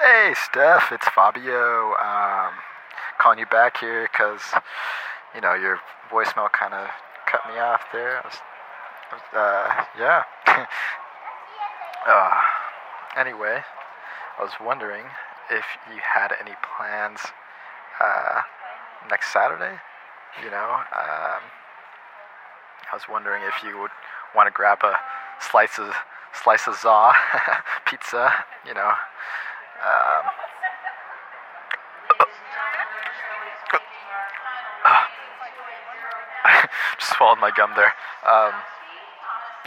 Hey, Steph, it's Fabio. Um, calling you back here because, you know, your voicemail kind of cut me off there. I was, uh, yeah. uh, anyway, I was wondering if you had any plans uh, next Saturday. You know, um, I was wondering if you would want to grab a slice of slice of za pizza. You know. Um, just swallowed my gum there. Um,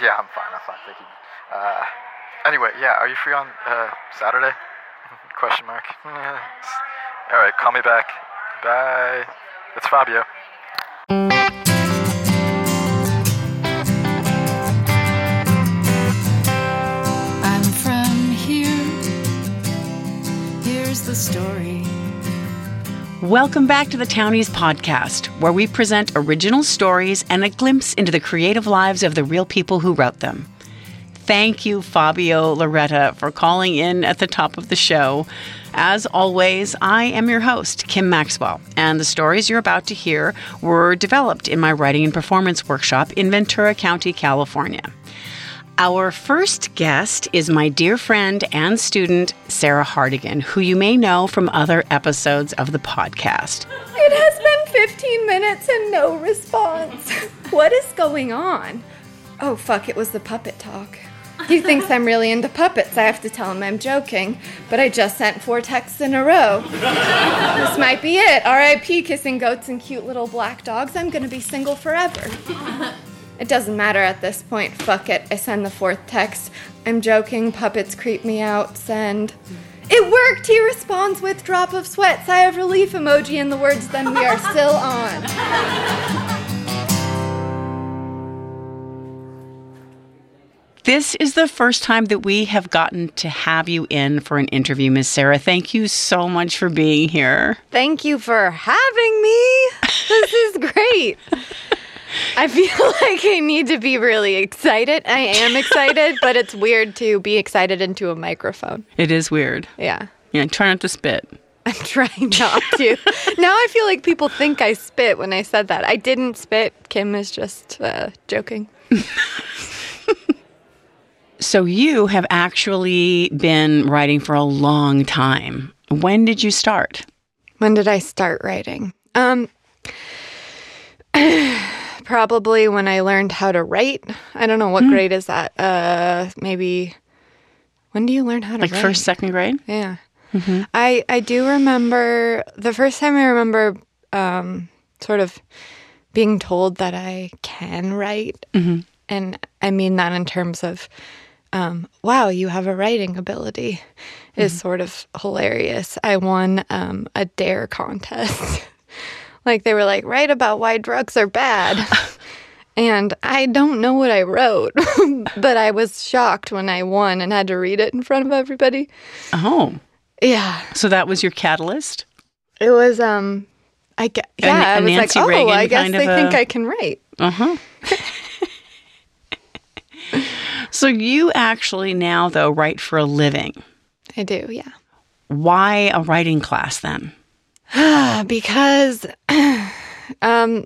yeah, I'm fine. I'm fine. Thank you. Uh, anyway, yeah, are you free on uh, Saturday? Question mark. All right, call me back. Bye. It's Fabio. Welcome back to the Townies podcast, where we present original stories and a glimpse into the creative lives of the real people who wrote them. Thank you, Fabio Loretta, for calling in at the top of the show. As always, I am your host, Kim Maxwell, and the stories you're about to hear were developed in my writing and performance workshop in Ventura County, California. Our first guest is my dear friend and student, Sarah Hardigan, who you may know from other episodes of the podcast. It has been 15 minutes and no response. What is going on? Oh, fuck, it was the puppet talk. He thinks I'm really into puppets. I have to tell him I'm joking, but I just sent four texts in a row. this might be it. RIP kissing goats and cute little black dogs. I'm gonna be single forever. It doesn't matter at this point. Fuck it. I send the fourth text. I'm joking. Puppets creep me out. Send. It worked! He responds with drop of sweat, sigh of relief emoji, and the words, then we are still on. This is the first time that we have gotten to have you in for an interview, Miss Sarah. Thank you so much for being here. Thank you for having me. This is great. I feel like I need to be really excited. I am excited, but it's weird to be excited into a microphone. It is weird. Yeah. Yeah, try not to spit. I'm trying not to. now I feel like people think I spit when I said that. I didn't spit. Kim is just uh, joking. So you have actually been writing for a long time. When did you start? When did I start writing? Um, probably when I learned how to write. I don't know what grade is that. Uh, maybe. When do you learn how to Like write? first, second grade? Yeah. I I do remember the first time I remember um, sort of being told that I can write, and I mean that in terms of, um, wow, you have a writing ability, is sort of hilarious. I won um, a dare contest. like they were like, write about why drugs are bad. And I don't know what I wrote, but I was shocked when I won and had to read it in front of everybody. Oh, Yeah, so that was your catalyst? it was um I ge- yeah, a I was Nancy like, oh, I guess they of think I can write. Uh huh. so you actually now, though, write for a living. I do, yeah. Why a writing class then? because um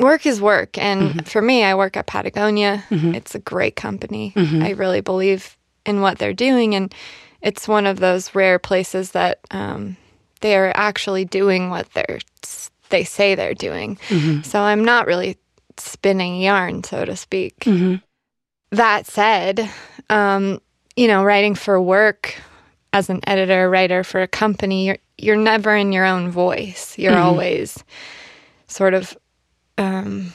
work is work and for me I work at Patagonia. It's a great company. I really believe in what they're doing and it's one of those rare places that um they are actually doing what they're they say they're doing. So I'm not really spinning yarn so to speak. That said, um you know, writing for work as an editor, writer for a company, you're never in your own voice. You're always sort of um,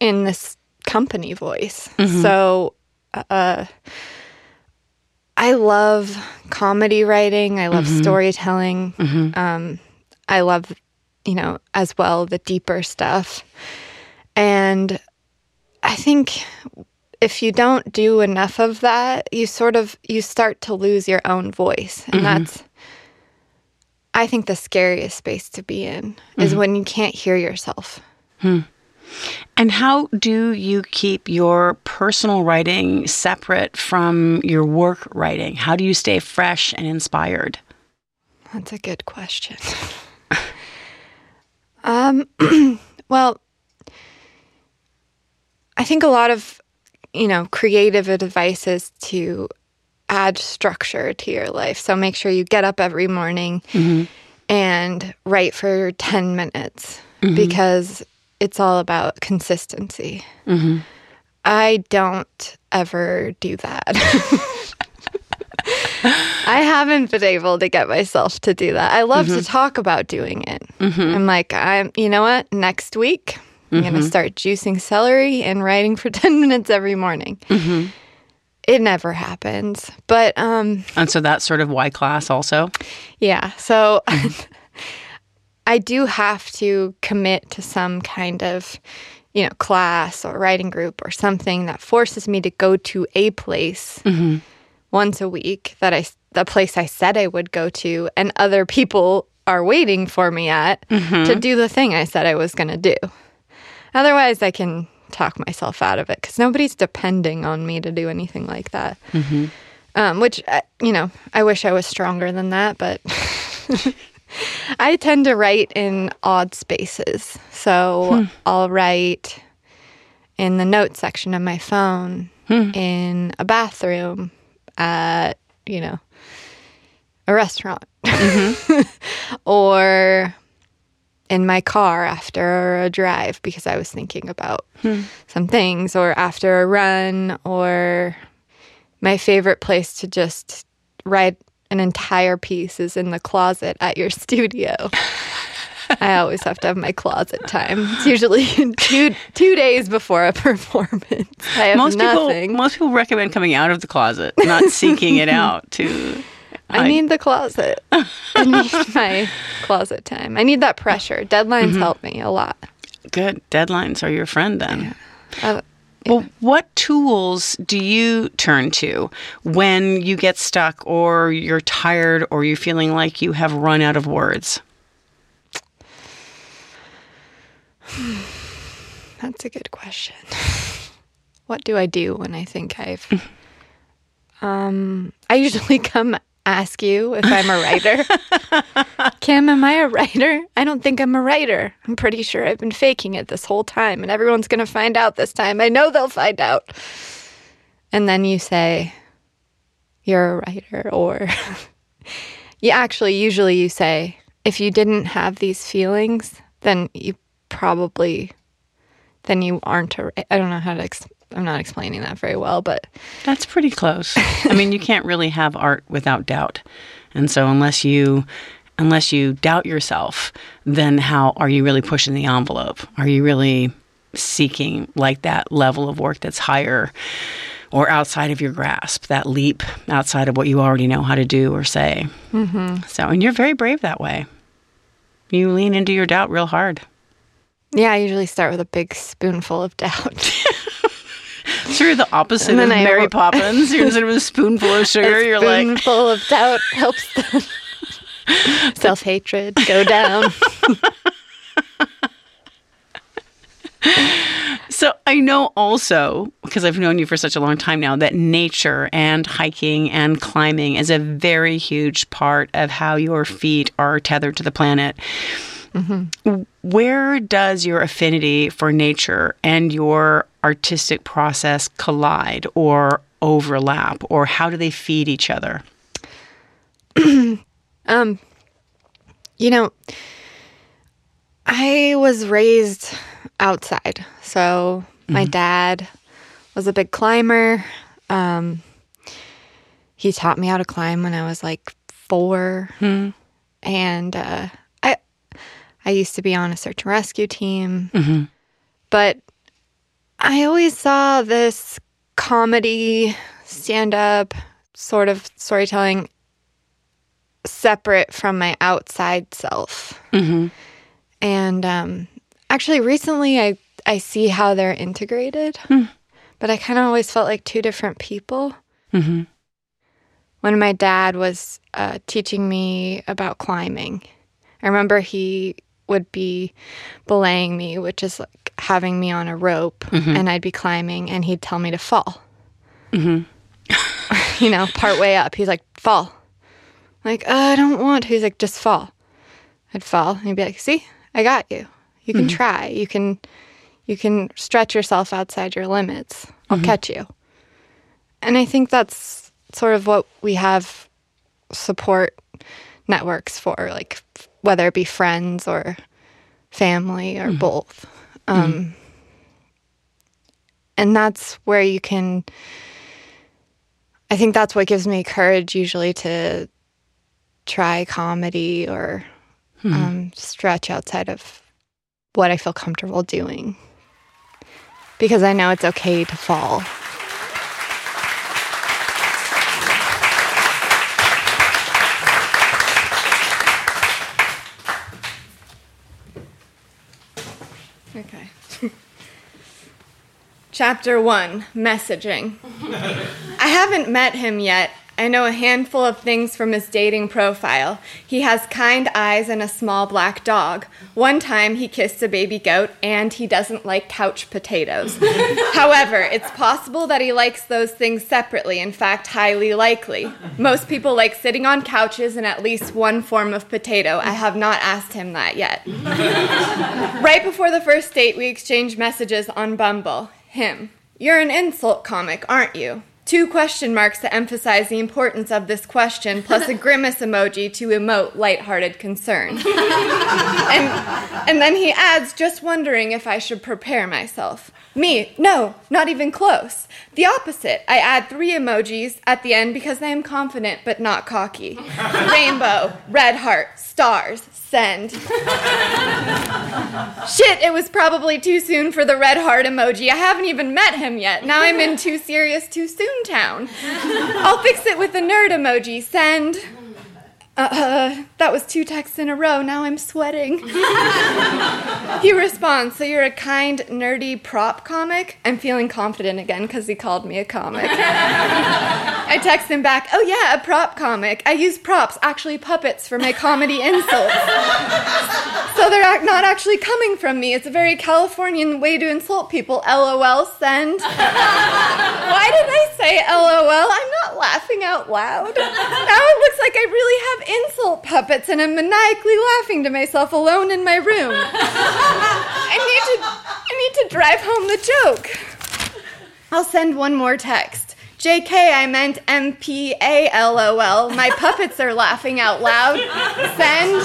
in this company voice. So, uh, I love comedy writing. I love storytelling. Um, I love, you know, as well the deeper stuff. And I think if you don't do enough of that, you sort of you start to lose your own voice. And mm-hmm. that's I think the scariest space to be in is mm-hmm. when you can't hear yourself. Hmm. And how do you keep your personal writing separate from your work writing? How do you stay fresh and inspired? That's a good question. um, well, I think a lot of, you know, creative advice is to add structure to your life. So make sure you get up every morning mm-hmm. and write for 10 minutes mm-hmm. because it's all about consistency. Mm-hmm. I don't ever do that. I haven't been able to get myself to do that. I love to talk about doing it. I'm like, I'm, you know what? Next week, I'm going to mm-hmm. start juicing celery and writing for 10 minutes every morning. Mm-hmm. It never happens. But um, And so that's sort of why class also. yeah, so mm-hmm. I do have to commit to some kind of, you know, class or writing group or something that forces me to go to a place once a week that I the place I said I would go to and other people are waiting for me at to do the thing I said I was going to do. Otherwise, I can talk myself out of it because nobody's depending on me to do anything like that. Um, which, uh, you know, I wish I was stronger than that, but I tend to write in odd spaces. So I'll write in the notes section of my phone, in a bathroom, at, you know, a restaurant, or in my car after a drive because I was thinking about hmm. some things, or after a run, or my favorite place to just write an entire piece is in the closet at your studio. I always have to have my closet time. It's usually two two days before a performance. I have Most nothing. people most people recommend coming out of the closet, not seeking it out to I need the closet. I need my closet time. I need that pressure. Deadlines help me a lot. good deadlines are your friend then. Uh, Well, what tools do you turn to when you get stuck or you're tired or you're feeling like you have run out of words? That's a good question. What do I do when I think I've um I usually come ask you if I'm a writer. Kim, am I a writer? I don't think I'm a writer. I'm pretty sure I've been faking it this whole time and everyone's going to find out this time. I know they'll find out. And then you say you're a writer or you actually usually you say if you didn't have these feelings, then you probably then you aren't a I don't know how to ex- I'm not explaining that very well, but That's pretty close. I mean, you can't really have art without doubt. And so unless you unless you doubt yourself, then how are you really pushing the envelope? Are you really seeking like that level of work that's higher or outside of your grasp, that leap outside of what you already know how to do or say? Mm-hmm. So, and you're very brave that way. You lean into your doubt real hard. yeah, I usually start with a big spoonful of doubt. So you're the opposite And of I Mary Poppins. You're instead of a spoonful of sugar, a you're like, spoonful of doubt helps the self hatred go down. So I know also, because I've known you for such a long time now, that nature and hiking and climbing is a very huge part of how your feet are tethered to the planet. Where does your affinity for nature and your artistic process collide or overlap, or how do they feed each other? Um, you know, I was raised outside. So my dad was a big climber. Um, he taught me how to climb when I was like 4 and uh, I used to be on a search and rescue team, but I always saw this comedy, stand up sort of storytelling separate from my outside self. And um, actually, recently I I see how they're integrated, but I kind of always felt like two different people. When my dad was uh, teaching me about climbing, I remember he would be belaying me, which is like having me on a rope mm-hmm. and I'd be climbing and he'd tell me to fall. Mm-hmm. you know, part way up. He's like, fall. Like, oh, I don't want to. He's like, just fall. I'd fall. And he'd be like, see, I got you. You can mm-hmm. try. You can you can stretch yourself outside your limits. I'll catch you. And I think that's sort of what we have support networks for, like whether it be friends or family or both. Um, And that's where you can, I think that's what gives me courage usually to try comedy or um, stretch outside of what I feel comfortable doing. Because I know it's okay to fall. Okay. Chapter 1 Messaging. I haven't met him yet. I know a handful of things from his dating profile. He has kind eyes and a small black dog. One time he kissed a baby goat, and he doesn't like couch potatoes. However, it's possible that he likes those things separately, in fact, highly likely. Most people like sitting on couches and at least one form of potato. I have not asked him that yet. Right before the first date, we exchanged messages on Bumble. Him. You're an insult comic, aren't you? Two question marks to emphasize the importance of this question, plus a grimace emoji to emote lighthearted concern. and, and then he adds, just wondering if I should prepare myself. Me, no, not even close. The opposite. I add three emojis at the end because I am confident but not cocky. Rainbow, red heart, stars, send. Shit, it was probably too soon for the red heart emoji. I haven't even met him yet. Now I'm in too serious, too soon town. I'll fix it with the nerd emoji. Send. Uh, that was two texts in a row. Now I'm sweating. he responds, So you're a kind, nerdy prop comic? I'm feeling confident again because he called me a comic. I text him back, Oh, yeah, a prop comic. I use props, actually puppets, for my comedy insults. so they're not actually coming from me. It's a very Californian way to insult people. LOL, send. Why did I say LOL? I'm not laughing out loud. Now it looks like I really have insult puppets and I'm maniacally laughing to myself alone in my room. I need to I need to drive home the joke. I'll send one more text. JK, I meant M P A L O L. My puppets are laughing out loud. Send.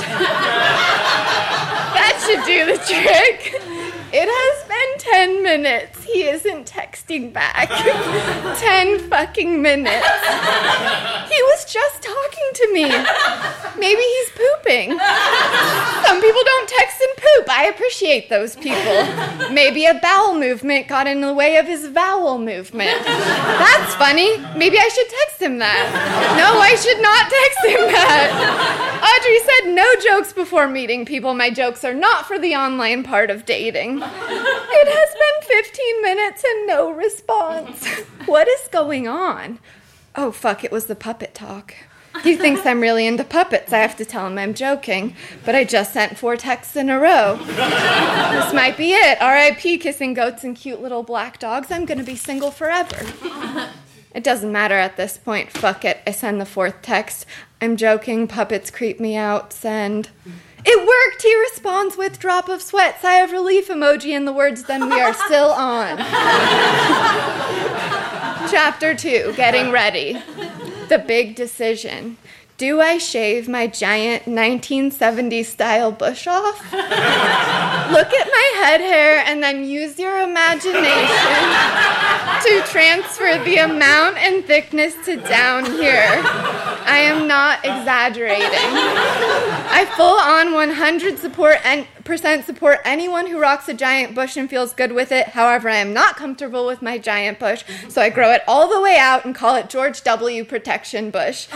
That should do the trick. It has been 10 minutes. He isn't texting back. 10 fucking minutes. He was just talking to me. Maybe he's pooping. Some people don't text and poop. I appreciate those people. Maybe a bowel movement got in the way of his vowel movement. That's funny. Maybe I should text him that. No, I should not text him that. Audrey said no jokes before meeting people. My jokes are not for the online part of dating. It has been 15 minutes and no response. What is going on? Oh, fuck, it was the puppet talk. He thinks I'm really into puppets. I have to tell him I'm joking. But I just sent four texts in a row. This might be it. RIP kissing goats and cute little black dogs. I'm gonna be single forever. It doesn't matter at this point. Fuck it. I send the fourth text. I'm joking. Puppets creep me out. Send. It worked! He responds with drop of sweat, sigh of relief emoji, and the words, then we are still on. Chapter 2 Getting Ready. The big decision. Do I shave my giant 1970s style bush off? Look at my head hair and then use your imagination to transfer the amount and thickness to down here. I am not exaggerating. I full on 100 support and percent support anyone who rocks a giant bush and feels good with it. However, I am not comfortable with my giant bush, so I grow it all the way out and call it George W. Protection Bush.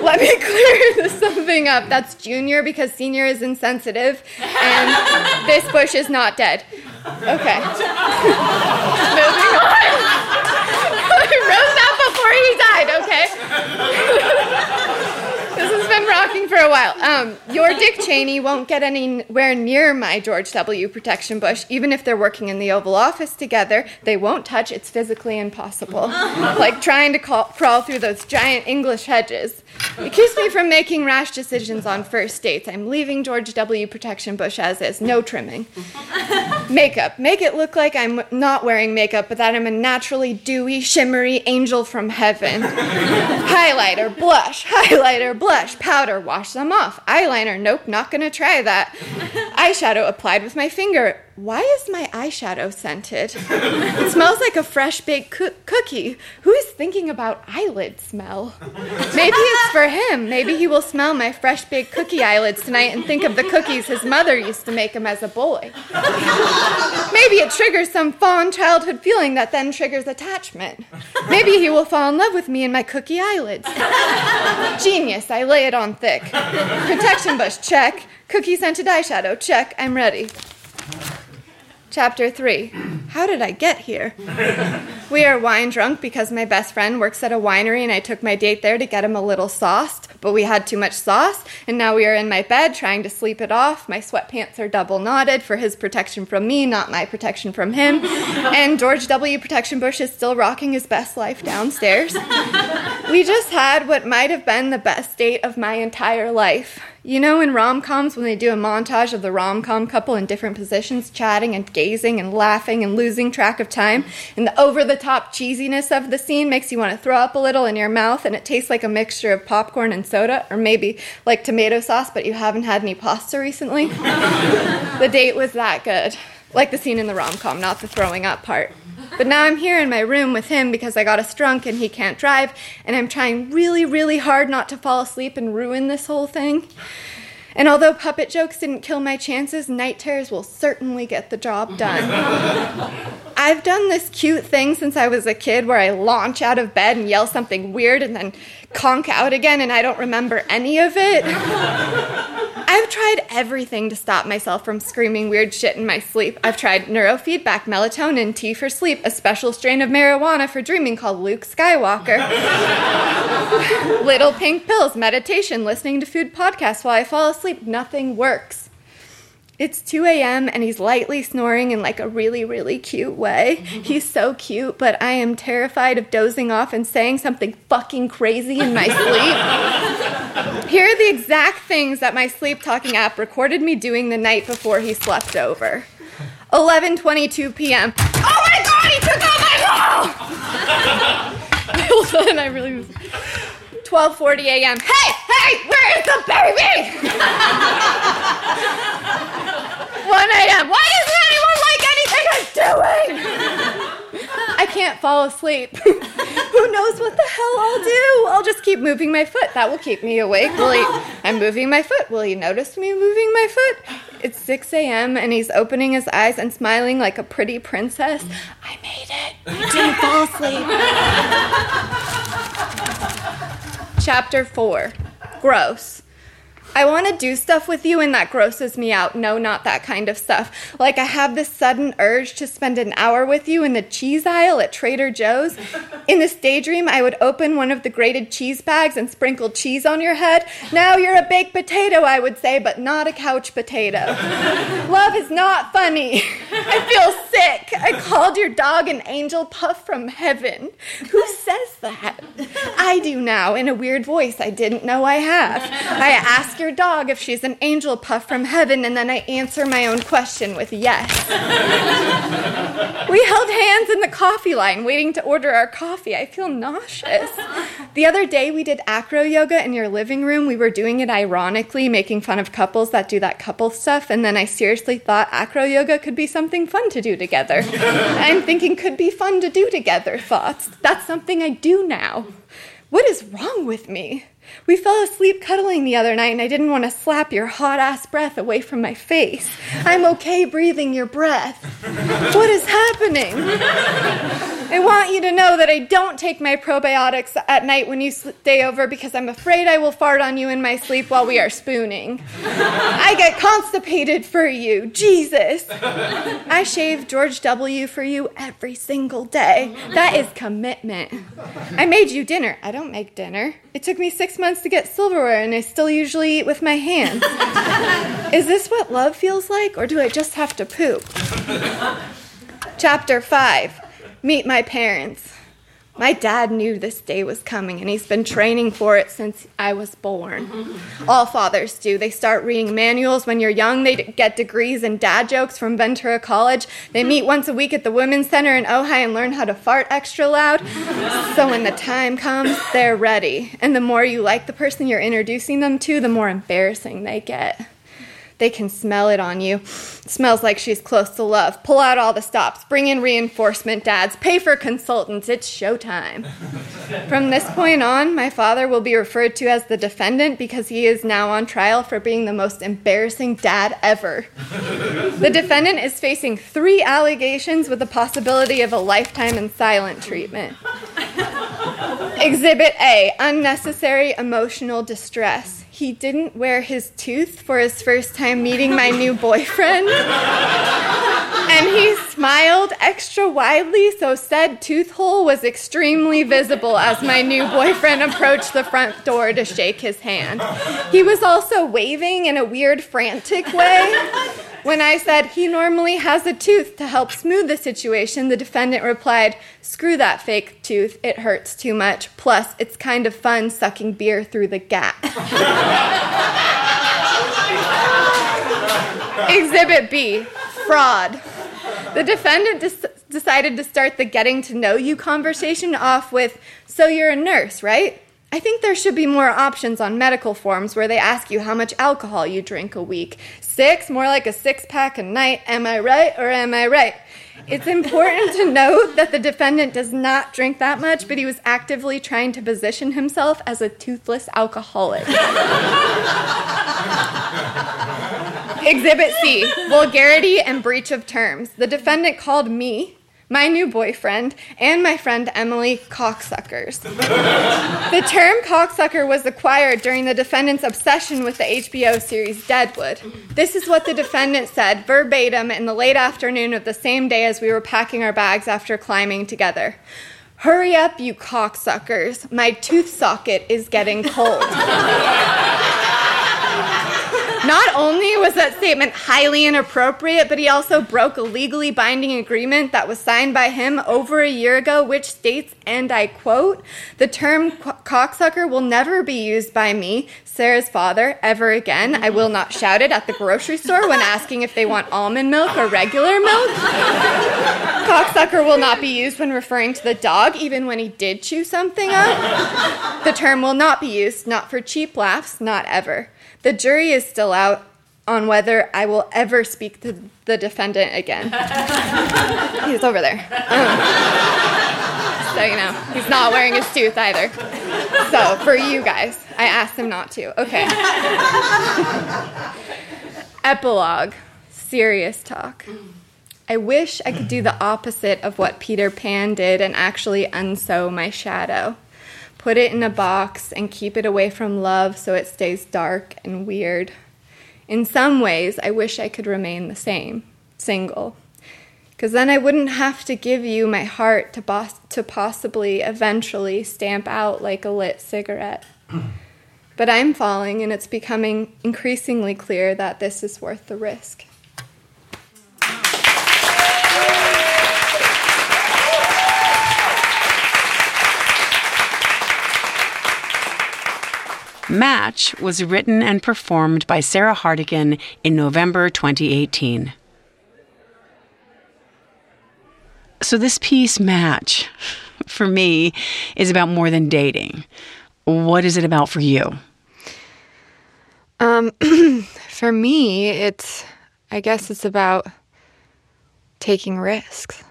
Let me clear something up. That's junior because senior is insensitive, and this bush is not dead. Okay. Moving on. I wrote that before he died, okay? this has been rocking for a while. Um, your Dick Cheney won't get anywhere near my George W. Protection Bush. Even if they're working in the Oval Office together, they won't touch. It's physically impossible. like trying to call, crawl through those giant English hedges. Keeps me from making rash decisions on first dates. I'm leaving George W. Protection Bush as is. No trimming. makeup. Make it look like I'm not wearing makeup, but that I'm a naturally dewy, shimmery angel from heaven. Highlighter, blush, highlighter, blush, powder, wash them off. Eyeliner, nope, not gonna try that. Eyeshadow applied with my finger. Why is my eyeshadow scented? It smells like a fresh baked coo- cookie. Who is thinking about eyelid smell? Maybe it's for him. Maybe he will smell my fresh baked cookie eyelids tonight and think of the cookies his mother used to make him as a boy. Maybe it triggers some fond childhood feeling that then triggers attachment. Maybe he will fall in love with me and my cookie eyelids. Genius, I lay it on thick. Protection bush, check. Cookie scented eyeshadow, check. I'm ready. Chapter 3 How did I get here? We are wine drunk because my best friend works at a winery and I took my date there to get him a little sauced, but we had too much sauce, and now we are in my bed trying to sleep it off. My sweatpants are double knotted for his protection from me, not my protection from him. And George W. Protection Bush is still rocking his best life downstairs. We just had what might have been the best date of my entire life. You know, in rom coms, when they do a montage of the rom com couple in different positions, chatting and gazing and laughing and losing track of time, and the over the top cheesiness of the scene makes you want to throw up a little in your mouth, and it tastes like a mixture of popcorn and soda, or maybe like tomato sauce, but you haven't had any pasta recently. the date was that good. Like the scene in the rom com, not the throwing up part. But now I'm here in my room with him because I got us drunk and he can't drive, and I'm trying really, really hard not to fall asleep and ruin this whole thing. And although puppet jokes didn't kill my chances, night terrors will certainly get the job done. I've done this cute thing since I was a kid where I launch out of bed and yell something weird and then conk out again, and I don't remember any of it. I've tried everything to stop myself from screaming weird shit in my sleep. I've tried neurofeedback, melatonin, tea for sleep, a special strain of marijuana for dreaming called Luke Skywalker, little pink pills, meditation, listening to food podcasts while I fall asleep. Nothing works. It's 2 a.m. and he's lightly snoring in like a really, really cute way. Mm-hmm. He's so cute, but I am terrified of dozing off and saying something fucking crazy in my sleep. Here are the exact things that my sleep talking app recorded me doing the night before he slept over. 11:22 p.m. Oh my god, he took out my wall! Hold on, I really was 12:40 a.m. Hey, hey, where is the baby? 1 a.m. Why doesn't anyone like anything I'm doing? I can't fall asleep. Who knows what the hell I'll do? I'll just keep moving my foot. That will keep me awake. Will he? I'm moving my foot. Will he notice me moving my foot? It's 6 a.m. and he's opening his eyes and smiling like a pretty princess. I made it. I didn't fall asleep. Chapter 4 Gross. I want to do stuff with you and that grosses me out. No, not that kind of stuff. Like I have this sudden urge to spend an hour with you in the cheese aisle at Trader Joe's. In this daydream, I would open one of the grated cheese bags and sprinkle cheese on your head. Now you're a baked potato, I would say, but not a couch potato. Love is not funny. I feel sick. I called your dog an angel puff from heaven. Who says that? I do now in a weird voice I didn't know I have. I ask your dog if she's an angel puff from heaven, and then I answer my own question with yes. we held hands in the coffee line waiting to order our coffee. I feel nauseous. The other day we did acro yoga in your living room. We were doing it ironically, making fun of couples that do that couple stuff, and then I seriously thought acro yoga could be something fun to do together. I'm thinking could be fun to do together thoughts. That's something I do now. What is wrong with me? We fell asleep cuddling the other night, and I didn't want to slap your hot ass breath away from my face. I'm okay breathing your breath. What is happening? I want you to know that I don't take my probiotics at night when you stay over because I'm afraid I will fart on you in my sleep while we are spooning. I get constipated for you, Jesus. I shave George W. for you every single day. That is commitment. I made you dinner. I don't make dinner. It took me six six months to get silverware and I still usually eat with my hands. Is this what love feels like, or do I just have to poop? Chapter 5 Meet my parents. My dad knew this day was coming and he's been training for it since I was born. All fathers do. They start reading manuals when you're young. They d- get degrees in dad jokes from Ventura College. They meet once a week at the Women's Center in Ojai and learn how to fart extra loud. So when the time comes, they're ready. And the more you like the person you're introducing them to, the more embarrassing they get. They can smell it on you. smells like she's close to love. Pull out all the stops. Bring in reinforcement dads. Pay for consultants. It's showtime. From this point on, my father will be referred to as the defendant because he is now on trial for being the most embarrassing dad ever. the defendant is facing three allegations with the possibility of a lifetime in silent treatment. Exhibit A unnecessary emotional distress. He didn't wear his tooth for his first time meeting my new boyfriend. and he smiled extra widely, so said tooth hole was extremely visible as my new boyfriend approached the front door to shake his hand. He was also waving in a weird, frantic way. When I said he normally has a tooth to help smooth the situation, the defendant replied, Screw that fake tooth, it hurts too much. Plus, it's kind of fun sucking beer through the gap. Exhibit B fraud. The defendant des- decided to start the getting to know you conversation off with, So you're a nurse, right? I think there should be more options on medical forms where they ask you how much alcohol you drink a week. Six, more like a six pack a night. Am I right or am I right? It's important to note that the defendant does not drink that much, but he was actively trying to position himself as a toothless alcoholic. Exhibit C vulgarity and breach of terms. The defendant called me, my new boyfriend, and my friend Emily cocksuckers. the term cocksucker was acquired during the defendant's obsession with the HBO series Deadwood. This is what the defendant said verbatim in the late afternoon of the same day as we were packing our bags after climbing together. Hurry up, you cocksuckers. My tooth socket is getting cold. Not only was that statement highly inappropriate, but he also broke a legally binding agreement that was signed by him over a year ago, which states, and I quote, the term co- cocksucker will never be used by me, Sarah's father, ever again. I will not shout it at the grocery store when asking if they want almond milk or regular milk. cocksucker will not be used when referring to the dog, even when he did chew something up. The term will not be used, not for cheap laughs, not ever. The jury is still out on whether I will ever speak to the defendant again. he's over there. Um, so, you know, he's not wearing his tooth either. So, for you guys, I asked him not to. Okay. Epilogue serious talk. I wish I could do the opposite of what Peter Pan did and actually unsew my shadow put it in a box, and keep it away from love so it stays dark and weird. In some ways, I wish I could remain the same, single. Because then I wouldn't have to give you my heart to, to possibly eventually stamp out like a lit cigarette. but I'm falling, and it's becoming increasingly clear that this is worth the risk. Match was written and performed by Sarah Hardigan in November 2018. So, this piece, Match, for me, is about more than dating. What is it about for you? Um, for me, it's, I guess it's about taking risks.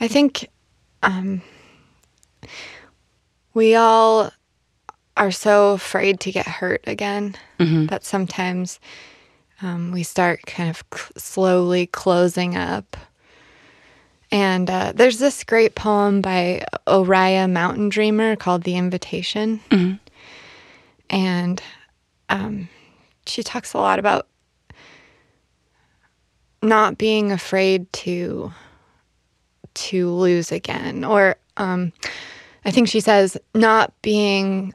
I think um, we all are so afraid to get hurt again that sometimes um, we start kind of cl- slowly closing up. And uh, there's this great poem by Oriah Mountain Dreamer called The Invitation. And um, she talks a lot about not being afraid to to lose again or um, i think she says not being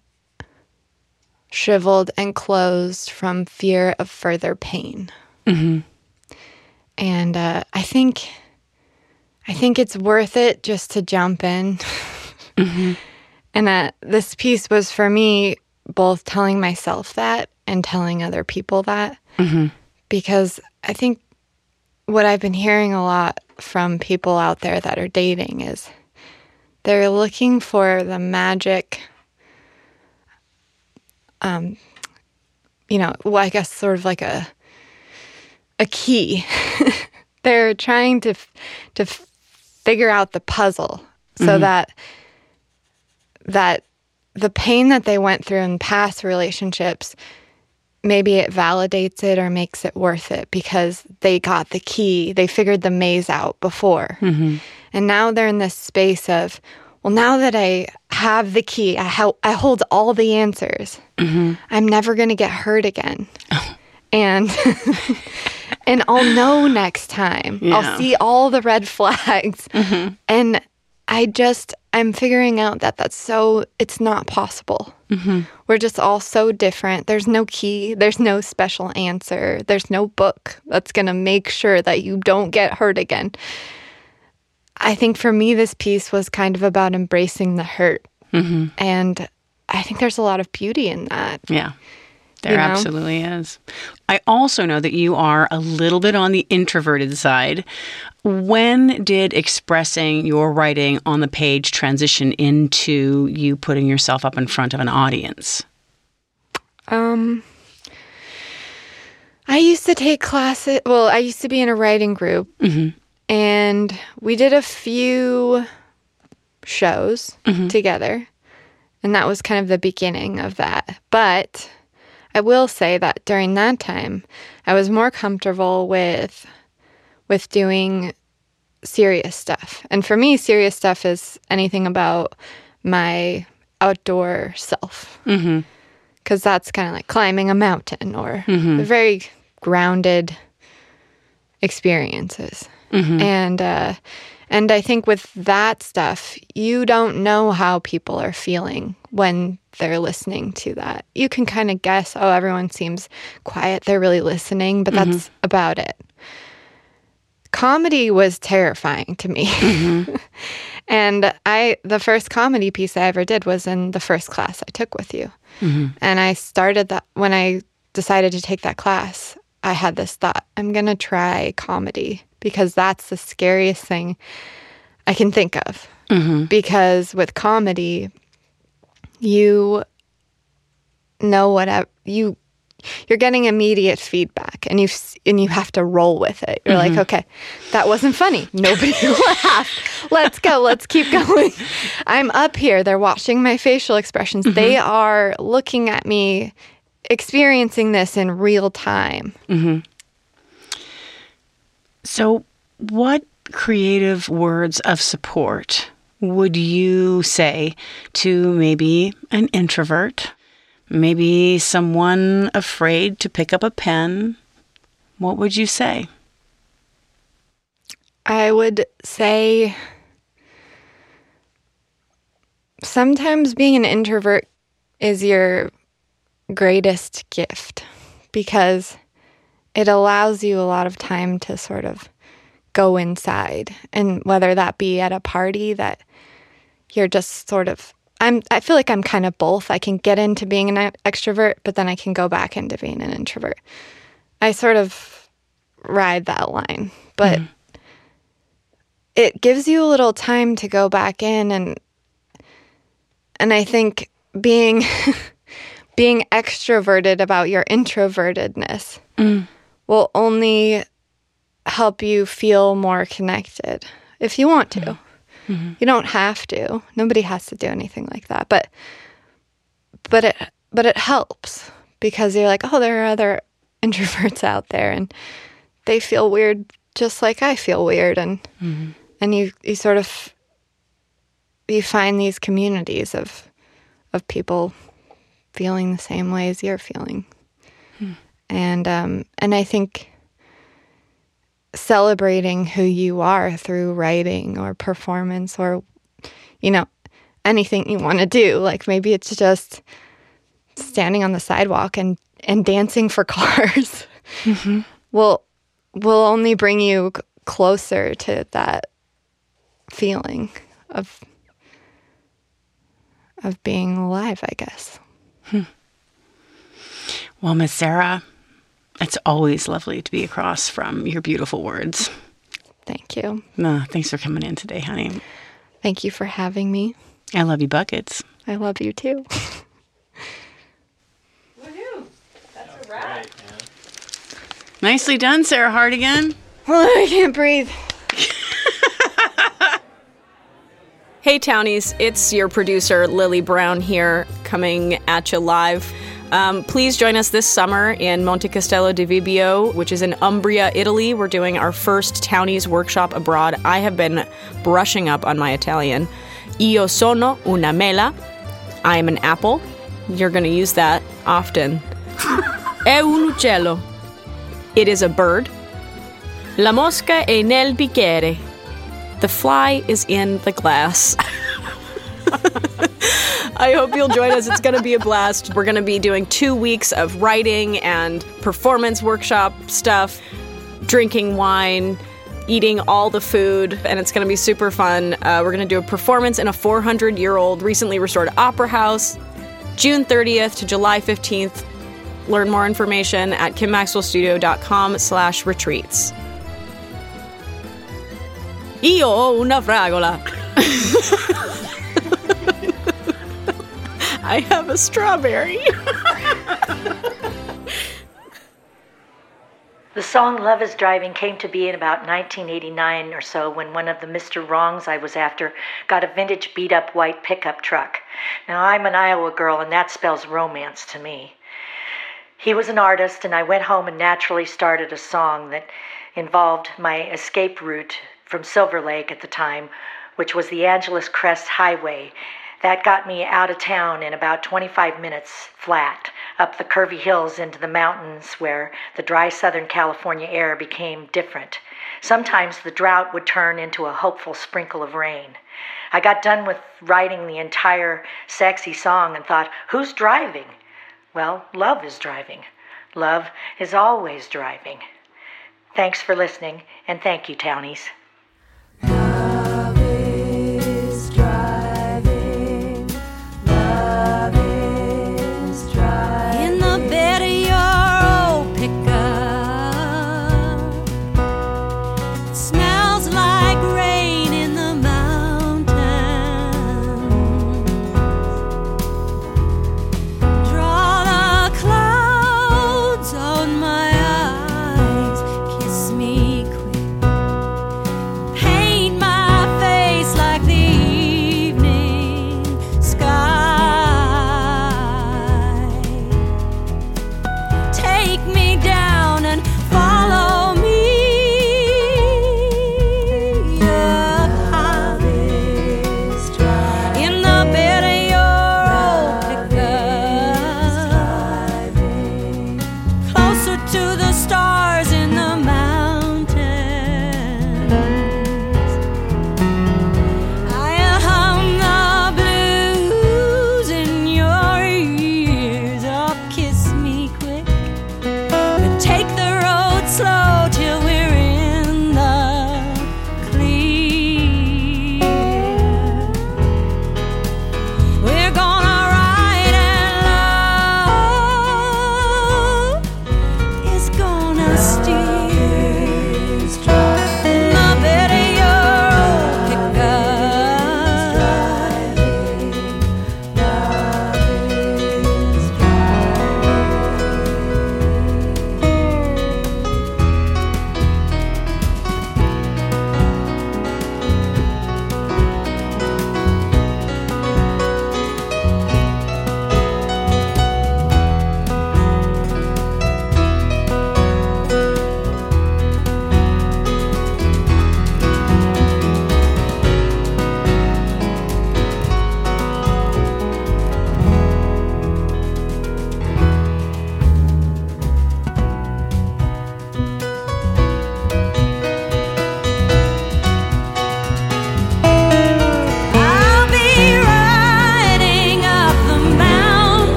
shriveled and closed from fear of further pain. And uh, I think, I think it's worth it just to jump in. And uh, this piece was for me both telling myself that and telling other people that. Because I think what I've been hearing a lot from people out there that are dating is they're looking for the magic, um, you know, well, I guess sort of like a a key. they're trying to to figure out the puzzle so that that the pain that they went through in past relationships maybe it validates it or makes it worth it because they got the key. They figured the maze out before. And now they're in this space of well now that i have the key i, ha- I hold all the answers. Mm-hmm. I'm never going to get hurt again. Oh. And and i'll know next time. Yeah. i'll see all the red flags. Mm-hmm. And i just i'm figuring out that that's so it's not possible. Mm-hmm. We're just all so different. There's no key. There's no special answer. There's no book that's going to make sure that you don't get hurt again i think for me this piece was kind of about embracing the hurt and i think there's a lot of beauty in that Yeah. There You know? absolutely is. I also know that you are a little bit on the introverted side. When did expressing your writing on the page transition into you putting yourself up in front of an audience? Um, I used to take classes. Well, I used to be in a writing group, and we did a few shows mm-hmm. together, and that was kind of the beginning of that. But I will say that during that time, I was more comfortable with with doing serious stuff. And for me, serious stuff is anything about my outdoor self mm-hmm. because that's kind of like climbing a mountain or mm-hmm. very grounded experiences. Mm-hmm. And uh, and I think with that stuff, you don't know how people are feeling when they're listening to that. You can kind of guess, oh, everyone seems quiet, they're really listening, but that's mm-hmm. about it. Comedy was terrifying to me. Mm-hmm. and I the first comedy piece I ever did was in the first class I took with you. And I started that when I decided to take that class, I had this thought, I'm going to try comedy because that's the scariest thing I can think of. Mm-hmm. Because with comedy, you know what you you're getting immediate feedback and you and you have to roll with it. You're like, mm-hmm. okay, that wasn't funny. Nobody laughed. Let's go. Let's keep going. I'm up here. They're watching my facial expressions. Mm-hmm. They are looking at me, experiencing this in real time. Mm-hmm. So, what creative words of support would you say to maybe an introvert, maybe someone afraid to pick up a pen? What would you say? I would say sometimes being an introvert is your greatest gift because it allows you a lot of time to sort of go inside and whether that be at a party that you're just sort of I'm I feel like I'm kind of both. I can get into being an extrovert, but then I can go back into being an introvert. I sort of ride that line, but mm-hmm. it gives you a little time to go back in and and I think being being extroverted about your introvertedness mm. will only help you feel more connected if you want to. Mm-hmm. Mm-hmm. You don't have to. Nobody has to do anything like that. But but it but it helps because you're like, oh, there are other introverts out there and they feel weird just like I feel weird and mm-hmm. and you you sort of you find these communities of of people feeling the same way as you're feeling. And um and I think celebrating who you are through writing or performance or you know anything you want to do like maybe it's just standing on the sidewalk and and dancing for cars will will only bring you closer to that feeling of of being alive, I guess. Hmm. Well, Miss Sarah, it's always lovely to be across from your beautiful words. Thank you. No, thanks for coming in today, honey. Thank you for having me. I love you, buckets. I love you too. Woohoo! That's a wrap. Right, Nicely done, Sarah Hardigan. I can't breathe. Hey, Townies, it's your producer, Lily Brown, here, coming at you live. Um, please join us this summer in Monte Castello di Vibio, which is in Umbria, Italy. We're doing our first Townies workshop abroad. I have been brushing up on my Italian. Io sono una mela. I am an apple. You're going to use that often. È un uccello. It is a bird. La mosca è nel bicchiere. The fly is in the glass. I hope you'll join us. It's going to be a blast. We're going to be doing two weeks of writing and performance workshop stuff, drinking wine, eating all the food, and it's going to be super fun. Uh, we're going to do a performance in a 400 year old recently restored opera house, June 30th to July 15th. Learn more information at kimmaxwellstudio.com slash retreats. Io ho una fragola. I have a strawberry. The song Love is Driving came to be in about 1989 or so when one of the Mr. Wrongs I was after got a vintage beat up white pickup truck. Now, I'm an Iowa girl, and that spells romance to me. He was an artist, and I went home and naturally started a song that involved my escape route from Silver Lake at the time, which was the Angeles Crest Highway. That got me out of town in about 25 minutes flat, up the curvy hills into the mountains where the dry Southern California air became different. Sometimes the drought would turn into a hopeful sprinkle of rain. I got done with writing the entire sexy song and thought, who's driving? Well, love is driving. Love is always driving. Thanks for listening, and thank you, Townies.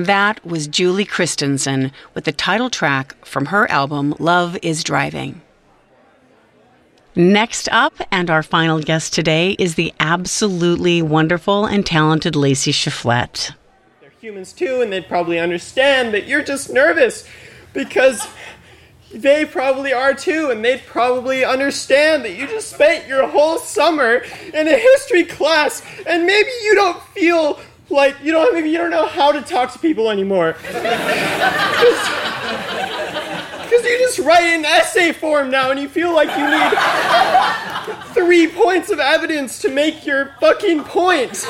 And that was Julie Christensen with the title track from her album Love is Driving. Next up, and our final guest today, is the absolutely wonderful and talented Lacey Shiflett. They're humans too, and they'd probably understand that you're just nervous because they probably are too, and they'd probably understand that you just spent your whole summer in a history class, and maybe you don't feel like you don't maybe you don't know how to talk to people anymore. Because you just write an essay form now and you feel like you need three points of evidence to make your fucking point.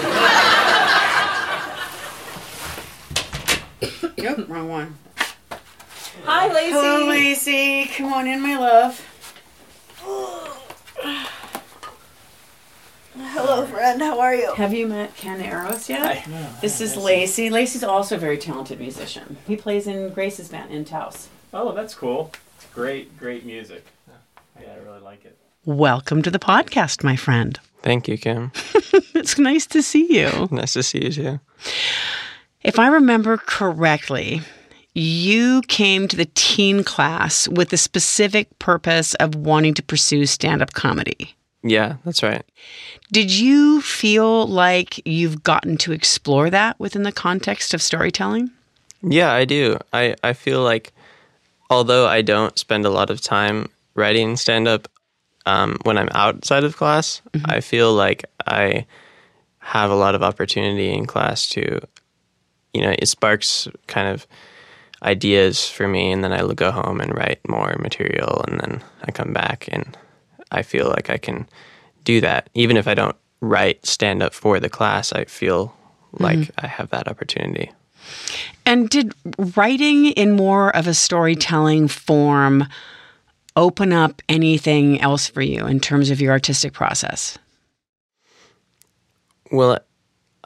Yep, wrong one. Hi, Lacey. Hello, Lacey. Come on in, my love. Hello, friend. How are you? Have you met Ken Eros yet? This is Lacey. Lacey's also a very talented musician. He plays in Grace's band in Taos. Oh, that's cool. It's great, great music. Yeah, I really like it. Welcome to the podcast, my friend. Thank you, Kim. It's nice to see you. nice to see you too. If I remember correctly, you came to the teen class with the specific purpose of wanting to pursue stand up comedy. Yeah, that's right. Did you feel like you've gotten to explore that within the context of storytelling? Yeah, I do. I, I feel like although I don't spend a lot of time writing stand up um, when I'm outside of class, I feel like I have a lot of opportunity in class to, you know, it sparks kind of ideas for me, and then I go home and write more material, and then I come back and I feel like I can do that. Even if I don't write stand up for the class, I feel like mm-hmm. I have that opportunity. And did writing in more of a storytelling form open up anything else for you in terms of your artistic process? Well,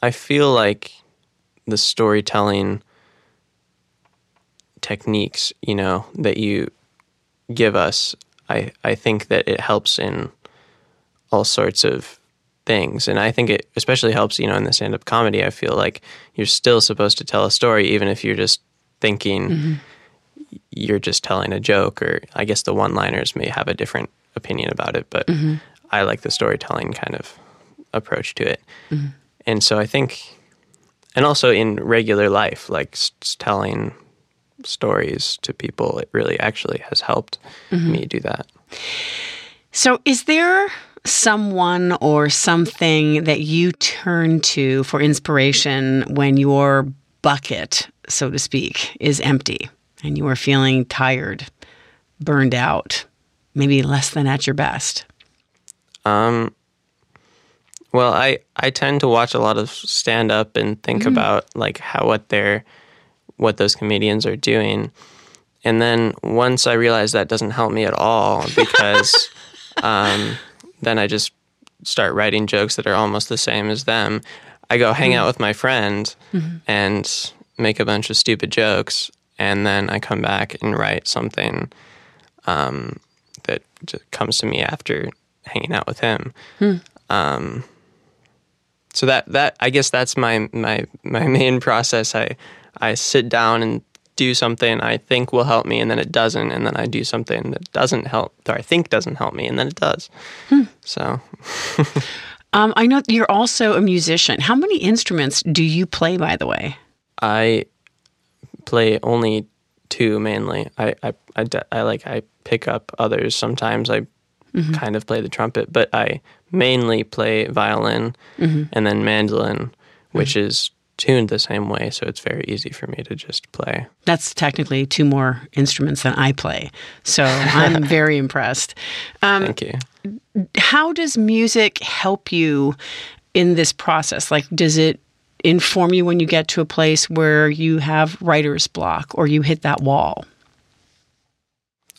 I feel like the storytelling techniques, you know, that you give us, I, I think that it helps in all sorts of things. And I think it especially helps, you know, in the stand up comedy. I feel like you're still supposed to tell a story, even if you're just thinking mm-hmm. you're just telling a joke, or I guess the one liners may have a different opinion about it, but mm-hmm. I like the storytelling kind of approach to it. Mm-hmm. And so I think, and also in regular life, like telling stories to people, it really actually has helped me do that. So, is there someone or something that you turn to for inspiration when your bucket, so to speak, is empty and you are feeling tired, burned out, maybe less than at your best? Um, well, I, I tend to watch a lot of stand up and think about like how what they're what those comedians are doing. And then once I realize that doesn't help me at all because um, then I just start writing jokes that are almost the same as them. I go hang out with my friend and make a bunch of stupid jokes, and then I come back and write something um, that comes to me after hanging out with him. Um, so that that I guess that's my my my main process. I I sit down and do something I think will help me, and then it doesn't, and then I do something that doesn't help, or I think doesn't help me, and then it does. Hmm. So Um, I know you're also a musician. How many instruments do you play, by the way? I play only two mainly. I I I, I like I pick up others sometimes. I mm-hmm. kind of play the trumpet, but I mainly play violin mm-hmm. and then mandolin, which mm-hmm. is tuned the same way, so it's very easy for me to just play. That's technically two more instruments than I play. So I'm very impressed. Um, Thank you. how does music help you in this process? Like, does it inform you when you get to a place where you have writer's block or you hit that wall?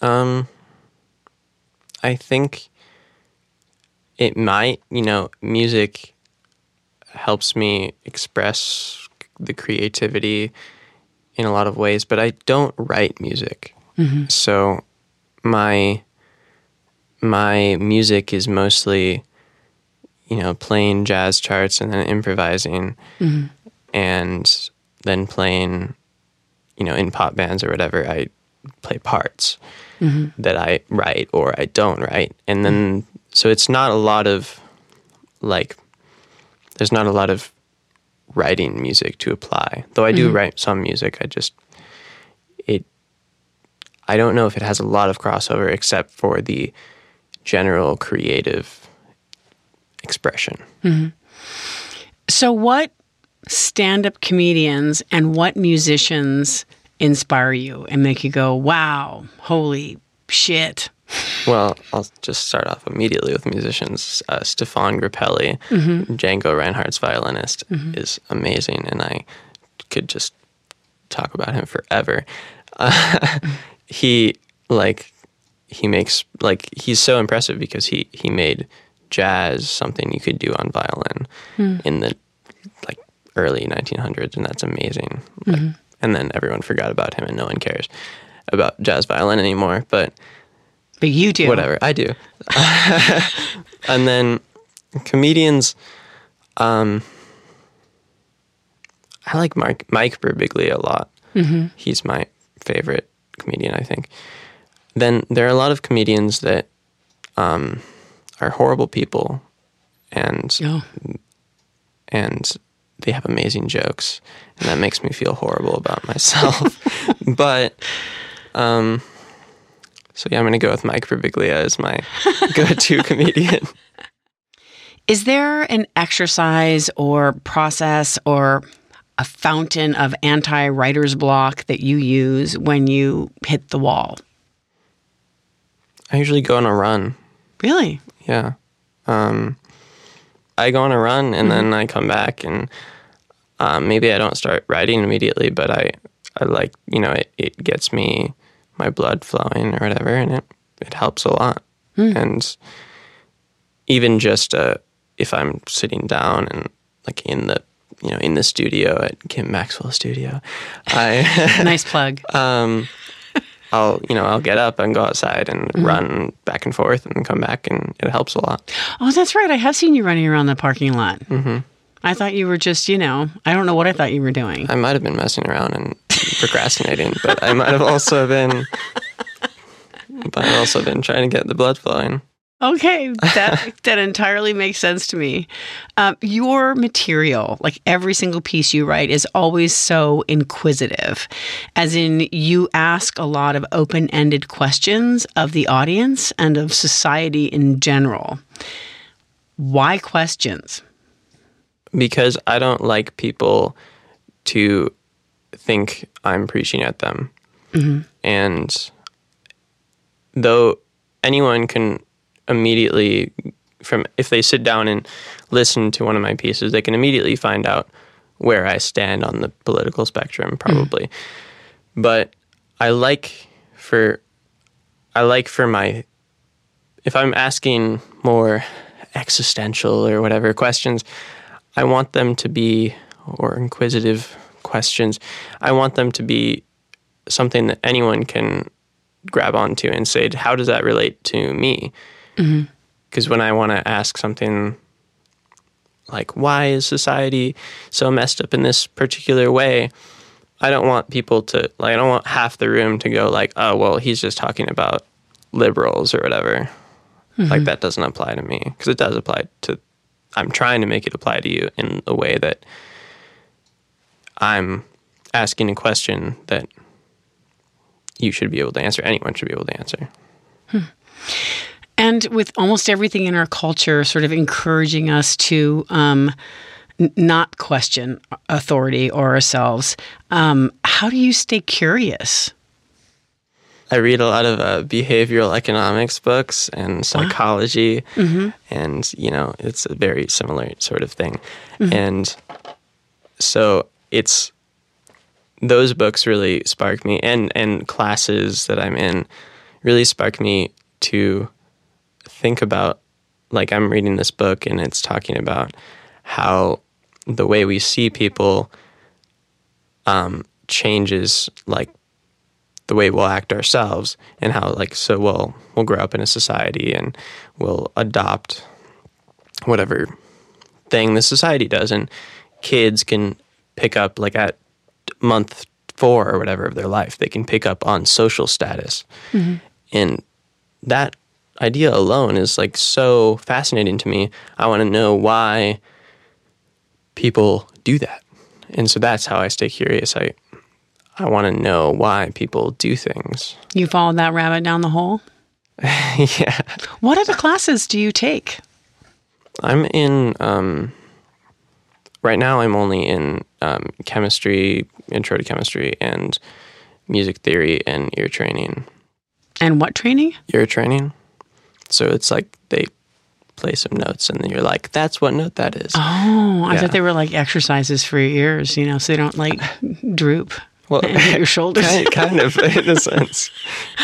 Um, I think it might. You know, music helps me express the creativity in a lot of ways, but I don't write music. Mm-hmm. So my my music is mostly, you know, playing jazz charts and then improvising, mm-hmm. and then playing, you know, in pop bands or whatever. I play parts mm-hmm. that I write or I don't write, and then so it's not a lot of like there's not a lot of writing music to apply. Though I do mm-hmm. write some music, I just it I don't know if it has a lot of crossover except for the general creative expression. Mm-hmm. So, what stand up comedians and what musicians inspire you and make you go, wow, holy shit? Well, I'll just start off immediately with musicians. Uh, Stéphane Grappelli, Django Reinhardt's violinist, is amazing, and I could just talk about him forever. Uh, he like he makes like he's so impressive because he he made jazz something you could do on violin in the like early 1900s, and that's amazing. Like, and then everyone forgot about him, and no one cares about jazz violin anymore. But But you do. whatever i do and then comedians um i like mike mike birbiglia a lot he's my favorite comedian i think then there are a lot of comedians that um are horrible people and Oh. and they have amazing jokes and that makes me feel horrible about myself but um so yeah i'm gonna go with mike birbiglia as my go-to comedian Is there an exercise or process or a fountain of anti writer's block that you use when you hit the wall? i usually go on a run Really? yeah um i go on a run and then i come back and um, maybe i don't start writing immediately but i i like you know it, it gets me my blood flowing or whatever and it it helps a lot and even just uh if i'm sitting down and like in the you know in the studio at kim maxwell studio i Nice plug. um, I'll you know I'll get up and go outside and run back and forth and come back and it helps a lot. Oh, that's right. I have seen you running around the parking lot. Mm-hmm. I thought you were just, you know, I don't know what I thought you were doing. I might have been messing around and procrastinating, but I might have also been, but I've also been trying to get the blood flowing. Okay, that that entirely makes sense to me. Um, your material, like every single piece you write, is always so inquisitive, as in you ask a lot of open-ended questions of the audience and of society in general. Why questions? because I don't like people to think I'm preaching at them. Mm-hmm. And though anyone can immediately from if they sit down and listen to one of my pieces, they can immediately find out where I stand on the political spectrum mm-hmm. probably. But I like for I like for my if I'm asking more existential or whatever questions, I want them to be, or inquisitive questions, I want them to be something that anyone can grab onto and say, how does that relate to me? Mm-hmm. Because when I want to ask something like, why is society so messed up in this particular way? I don't want people to, like, I don't want half the room to go, like, oh, well, he's just talking about liberals or whatever. Like, mm-hmm. that doesn't apply to me. Because it does apply to I'm trying to make it apply to you in a way that I'm asking a question that you should be able to answer. Anyone should be able to answer. And with almost everything in our culture sort of encouraging us to um, n- not question authority or ourselves, um, how do you stay curious? I read a lot of uh, behavioral economics books and psychology, and you know it's a very similar sort of thing. And so it's those books really spark me, and and classes that I'm in really spark me to think about. Like I'm reading this book, and it's talking about how the way we see people um, changes, like the way we'll act ourselves and how like so we'll we'll grow up in a society and we'll adopt whatever thing the society does and kids can pick up like at month four or whatever of their life. They can pick up on social status. And that idea alone is like so fascinating to me. I want to know why people do that. And so that's how I stay curious. I I want to know why people do things. You followed that rabbit down the hole? yeah. What other classes do you take? I'm in um right now I'm only in um, chemistry, intro to chemistry and music theory and ear training. And what training? Ear training. So it's like they play some notes and then you're like, that's what note that is. Oh, I thought they were like exercises for your ears, you know, so they don't like droop Well, your shoulders. kind, kind of in a sense.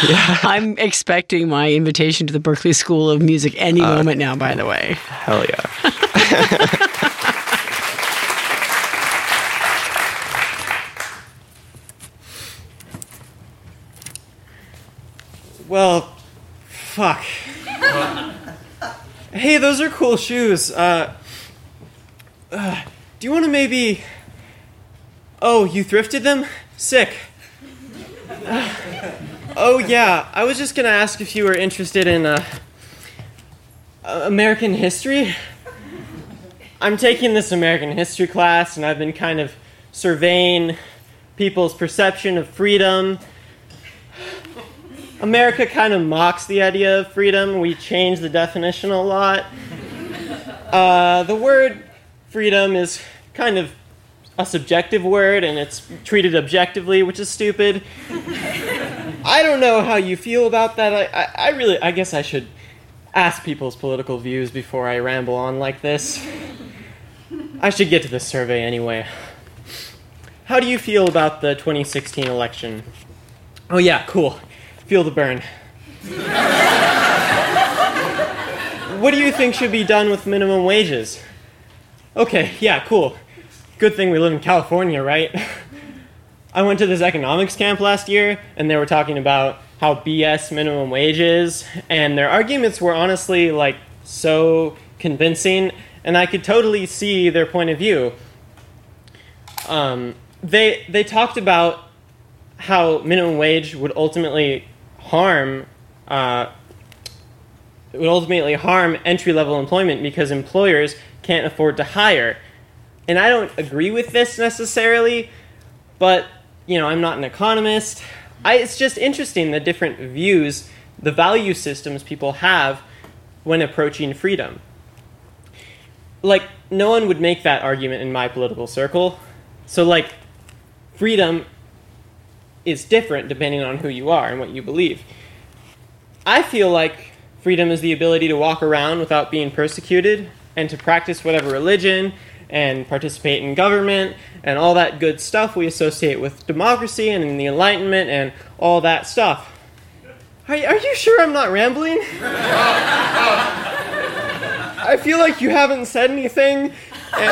Yeah. I'm expecting my invitation to the Berklee School of Music any Uh, moment now, by the way. Hell yeah. Well, fuck. hey, those are cool shoes. Uh, uh, do you want to maybe? Oh, you thrifted them? Sick. Uh, oh yeah, I was just gonna ask if you were interested in uh, American history. I'm taking this American history class, and I've been kind of surveying people's perception of freedom America kind of mocks the idea of freedom. We change the definition a lot. Uh, the word freedom is kind of a subjective word and it's treated objectively, which is stupid. I don't know how you feel about that. I, I, I really, I guess I should ask people's political views before I ramble on like this. I should get to this survey anyway. How do you feel about the 2016 election? Oh, yeah, cool. Feel the burn. what do you think should be done with minimum wages? Okay, yeah, cool. Good thing we live in California, right? I went to this economics camp last year, and they were talking about how BS minimum wage is, and their arguments were honestly like so convincing, and I could totally see their point of view. Um, they they talked about how minimum wage would ultimately harm uh, would ultimately harm entry level employment because employers can't afford to hire. And I don't agree with this necessarily, but you know, I'm not an economist. I, it's just interesting the different views, the value systems people have when approaching freedom. Like, no one would make that argument in my political circle. So, like, freedom is different depending on who you are and what you believe. I feel like freedom is the ability to walk around without being persecuted and to practice whatever religion and participate in government and all that good stuff we associate with democracy and the Enlightenment and all that stuff. Are, are you sure I'm not rambling? I feel like you haven't said anything, and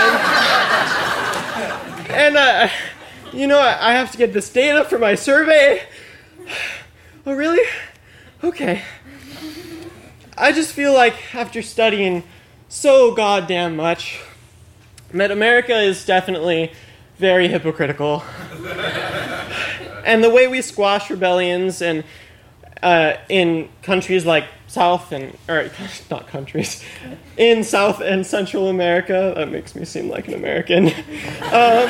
and uh, you know I I have to get this data for my survey. Oh really? Okay. I just feel like after studying so goddamn much, that America is definitely very hypocritical. and the way we squash rebellions and uh, in countries like South and or not countries in South and Central America. That makes me seem like an American. Um,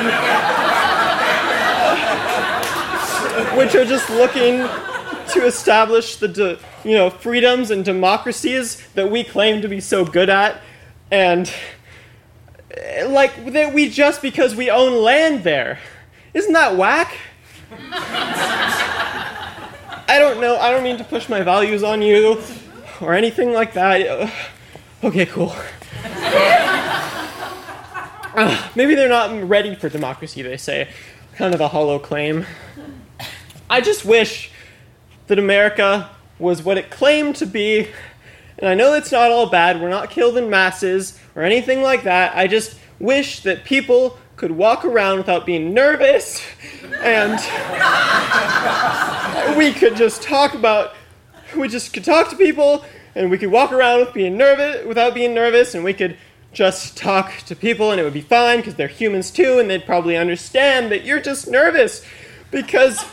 which are just looking to establish the de, you know freedoms and democracies that we claim to be so good at, and like that we just because we own land there. Isn't that whack? I don't know. I don't mean to push my values on you or anything like that. Okay, cool. Ugh, maybe they're not ready for democracy, they say. Kind of a hollow claim. I just wish that America was what it claimed to be. And I know it's not all bad. We're not killed in masses or anything like that. I just wish that people could walk around without being nervous and we could just talk about we just could talk to people and we could walk around with being nervous without being nervous and we could just talk to people and it would be fine because they're humans too and they'd probably understand that you're just nervous because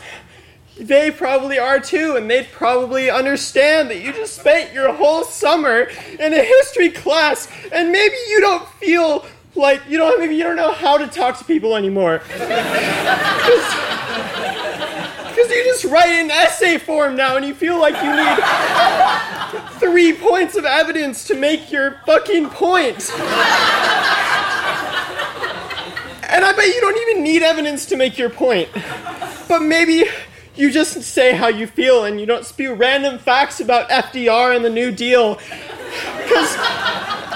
they probably are too and they'd probably understand that you just spent your whole summer in a history class and maybe you don't feel like you don't maybe you don't know how to talk to people anymore because you just write an essay form now and you feel like you need three points of evidence to make your fucking point. And I bet you don't even need evidence to make your point. But maybe you just say how you feel and you don't spew random facts about FDR and the New Deal. Because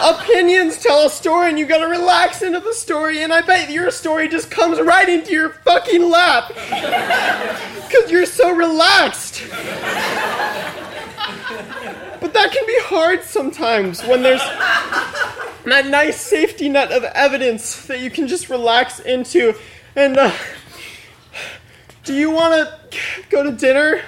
opinions tell a story and you gotta relax into the story, and I bet your story just comes right into your fucking lap. Because you're so relaxed. But that can be hard sometimes when there's that nice safety net of evidence that you can just relax into. And, uh, do you want to go to dinner?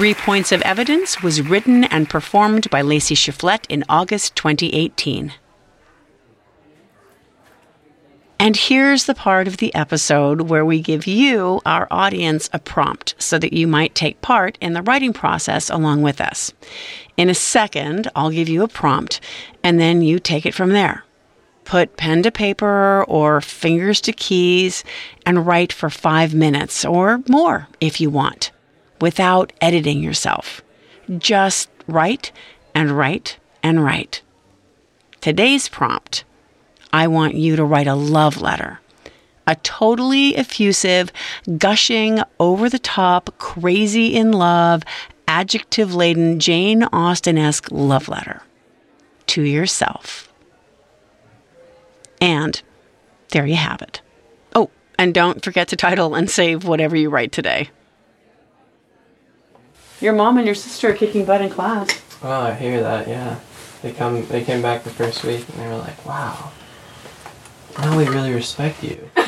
Three Points of Evidence was written and performed by Lacey Shiflett in August 2018. And here's the part of the episode where we give you, our audience, a prompt so that you might take part in the writing process along with us. In a second, I'll give you a prompt, and then you take it from there. Put pen to paper or fingers to keys and write for five minutes or more if you want, without editing yourself. Just write and write and write. Today's prompt I want you to write a love letter. A totally effusive, gushing, over the top, crazy in love, adjective laden, Jane Austen esque love letter to yourself. And there you have it. Oh, and don't forget to title and save whatever you write today. Your mom and your sister are kicking butt in class. Oh, I hear that. Yeah, they come. They came back the first week and they were like, "Wow, now we really respect you."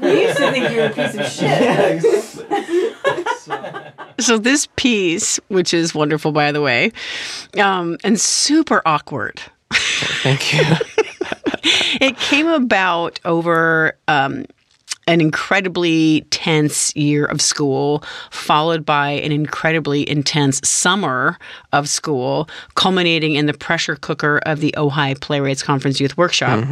We used to think you were a piece of shit. So this piece, which is wonderful by the way, um, and super awkward. Thank you. it came about over um, an incredibly tense year of school, followed by an incredibly intense summer of school, culminating in the pressure cooker of the Ojai Playwrights Conference Youth Workshop.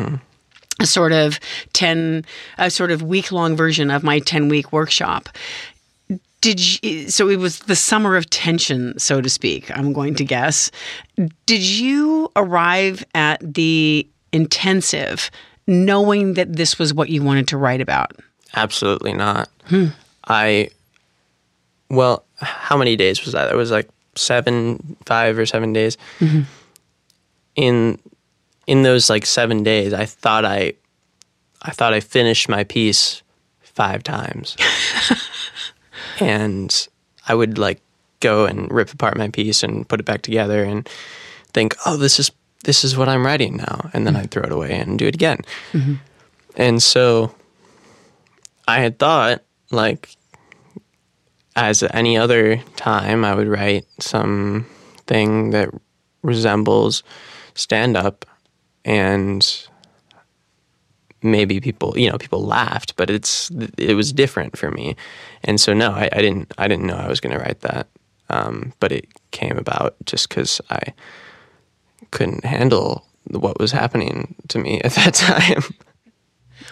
A sort of ten, a sort of week long version of my ten week workshop. Did you, so it was the summer of tension, so to speak. I'm going to guess. Did you arrive at the intensive knowing that this was what you wanted to write about? Absolutely not. Hmm. I, well, how many days was that? It was like seven, five or seven days. Mm-hmm. In in those like seven days, I thought I, I thought I finished my piece five times, and I would like go and rip apart my piece and put it back together and think, oh, this is this is what I'm writing now, and then hmm. I'd throw it away and do it again. Mm-hmm. And so I had thought, like, as any other time, I would write something that resembles stand up, and maybe people, you know, people laughed, but it's it was different for me, and so no, I, I didn't I didn't know I was going to write that, um, but it came about just because I couldn't handle what was happening to me at that time.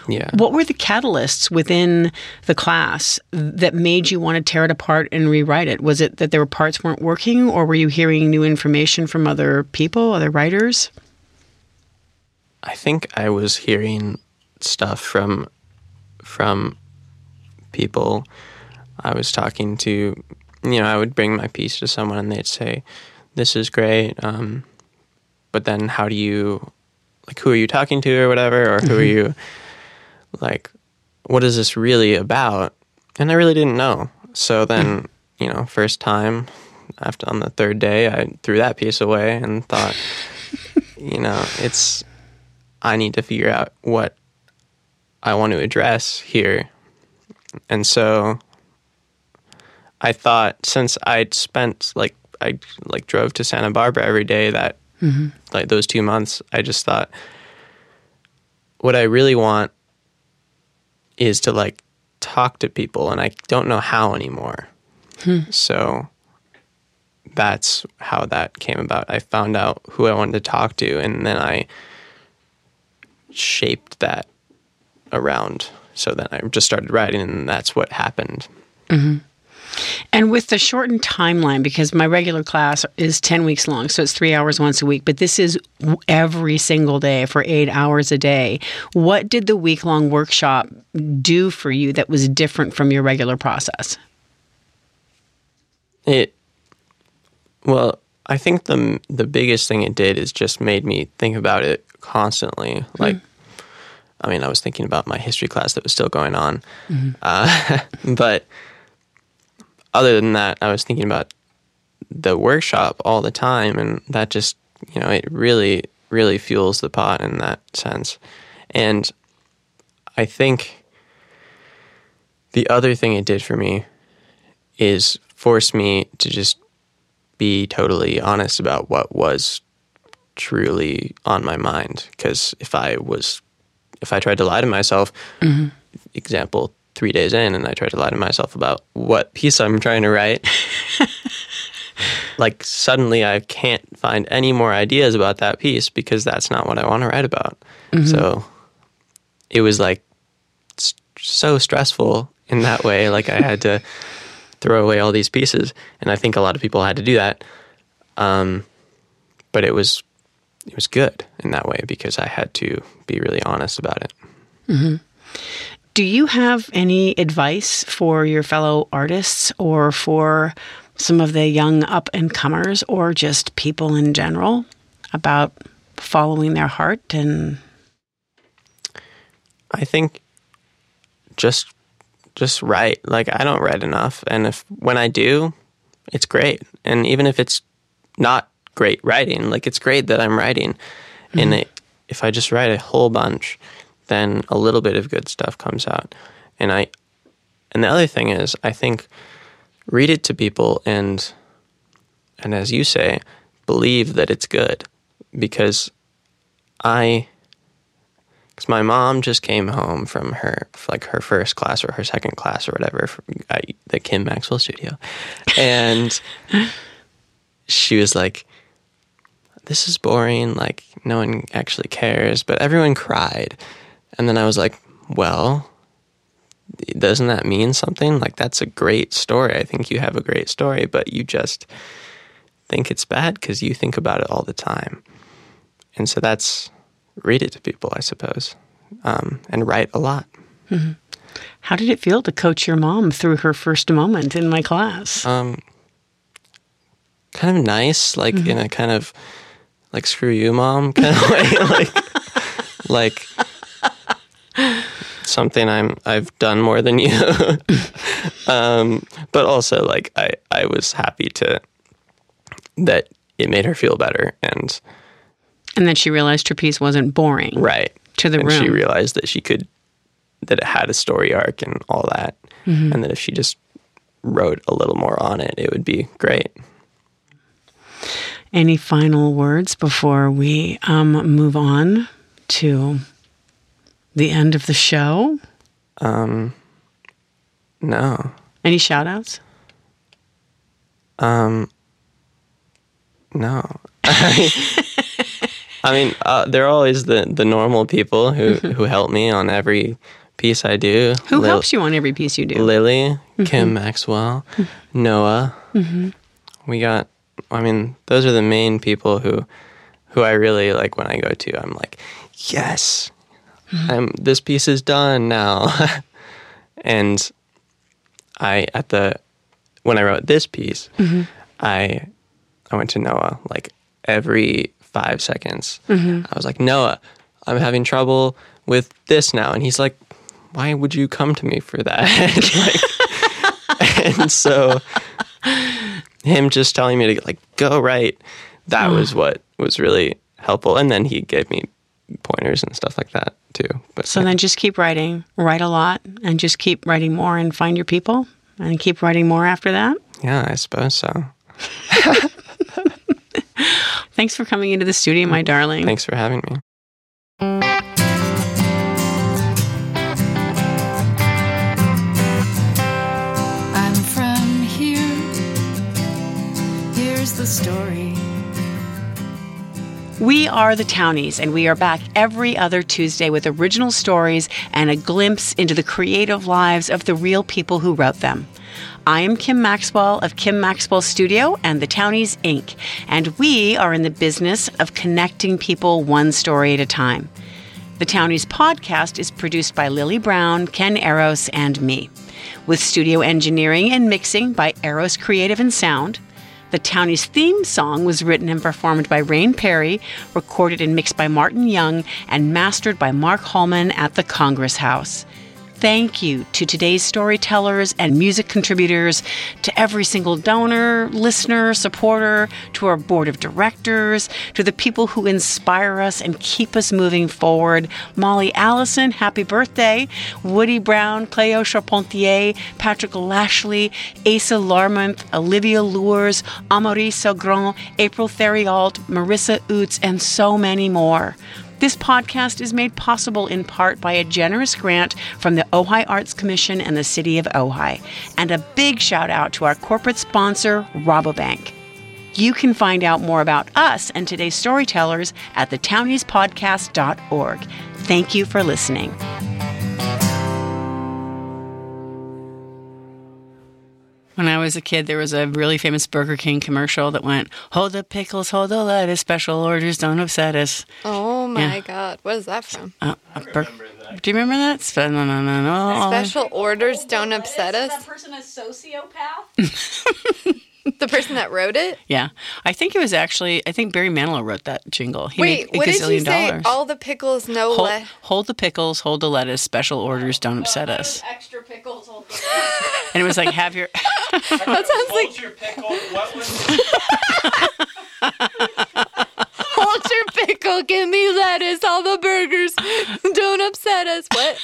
Yeah. What were the catalysts within the class that made you want to tear it apart and rewrite it? Was it that there were parts weren't working, or were you hearing new information from other people, other writers? I think I was hearing stuff from from people. I was talking to, you know, I would bring my piece to someone and they'd say, "This is great," um, but then how do you, like, who are you talking to or whatever, or who are you, like, what is this really about? And I really didn't know. So then, mm. you know, first time after on the third day, I threw that piece away and thought, you know, it's I need to figure out what I want to address here. and so I thought since I'd spent like I like drove to Santa Barbara every day that mm-hmm. like those two months, I just thought what I really want is to like talk to people, and I don't know how anymore. Hmm. So that's how that came about. I found out who I wanted to talk to, and then I shaped that around. So then I just started writing, and that's what happened. Mm-hmm. And with the shortened timeline, because my regular class is 10 weeks long, so it's three hours once a week, but this is every single day for eight hours a day. What did the week long workshop do for you that was different from your regular process? It well, I think the the biggest thing it did is just made me think about it constantly. Like, I mean, I was thinking about my history class that was still going on, uh, but other than that, I was thinking about the workshop all the time, and that just you know it really really fuels the pot in that sense, and I think the other thing it did for me is force me to just be totally honest about what was truly on my mind. Because if i was if i tried to lie to myself mm-hmm. example three days in and i tried to lie to myself about what piece i'm trying to write. Like suddenly i can't find any more ideas about that piece because that's not what i want to write about. So it was like s- so stressful in that way like i had to throw away all these pieces and i think a lot of people had to do that. Um, but it was it was good in that way because i had to be really honest about it Do you have any advice for your fellow artists or for some of the young up and comers or just people in general about following their heart and i think just just write. Like i don't write enough. And if when i do it's great. And even if it's not great writing like it's great that i'm writing. And mm-hmm. it, if i just write a whole bunch then a little bit of good stuff comes out and i and the other thing is i think read it to people and and as you say believe that it's good because i because my mom just came home from her like her first class or her second class or whatever from uh, the Kim Maxwell studio, and she was like, "This is boring. Like no one actually cares, but everyone cried." And then I was like, "Well." Doesn't that mean something? Like, that's a great story. I think you have a great story, but you just think it's bad because you think about it all the time. And so that's read it to people, I suppose, um, and write a lot. how did it feel to coach your mom through her first moment in my class? Um, kind of nice, like in a kind of like screw you, mom kind of way, like like something I'm I've done more than you. um, but also like I I was happy to that it made her feel better and and then she realized her piece wasn't boring. right To the and she realized that she could that it had a story arc and all that and that if she just wrote a little more on it it would be great Any final words before we um, move on to the end of the show? um no Any shout outs? um no i mean uh, they're always the the normal people who who help me on every piece i do Who Lil- helps you on every piece you do? Lily, Kim Maxwell, Noah. We got. I mean, those are the main people who, who I really like. When I go to, I'm like, yes, Mm-hmm. I'm. This piece is done now, and I at the when I wrote this piece, mm-hmm. I I went to Noah like every five seconds. Mm-hmm. I was like, Noah, I'm having trouble with this now, and he's like, why would you come to me for that? like, and so him just telling me to like go right, that was what was really helpful. And then he gave me pointers and stuff like that too. But So then just keep writing, write a lot, and just keep writing more and find your people and keep writing more after that. yeah, I suppose so. Thanks for coming into the studio, my darling. Thanks for having me. I'm from here. Here's the story. We are the Townies, and we are back every other Tuesday with original stories and a glimpse into the creative lives of the real people who wrote them. I am Kim Maxwell of Kim Maxwell Studio and the Townies Inc., and we are in the business of connecting people one story at a time. The Townies podcast is produced by Lily Brown, Ken Eros, and me, with studio engineering and mixing by Eros Creative and Sound. The Townies theme song was written and performed by Rain Perry, recorded and mixed by Martin Young, and mastered by Mark Hallman at the Congress House. Thank you to today's storytellers and music contributors, to every single donor, listener, supporter, to our board of directors, to the people who inspire us and keep us moving forward. Molly Allison, happy birthday. Woody Brown, Cleo Charpentier, Patrick Lashley, Asa Larmonth, Olivia Lures, Amaury Selgrand, April Theriault, Marissa Oots, and so many more. This podcast is made possible in part by a generous grant from the Ojai Arts Commission and the City of Ojai. And a big shout out to our corporate sponsor, Rabobank. You can find out more about us and today's storytellers at thetowniespodcast.org. Thank you for listening. When I was a kid, there was a really famous Burger King commercial that went, Hold the pickles, hold the lettuce, special orders don't upset us. Oh my Yeah. God. What is that from? Uh, a bur- Do you remember that? Spe- no, no, no, no. Special orders don't upset us. That person a sociopath? The person that wrote it? Yeah, I think it was actually. I think Barry Manilow wrote that jingle. He Wait, made a what did you say? dollars. All the pickles, no hold, le- hold the pickles, hold the lettuce. Special orders don't upset us. Extra pickles. Hold And it was like, have your. That sounds like your pickle. What was hold your pickle, give me lettuce, all the burgers don't upset us. What?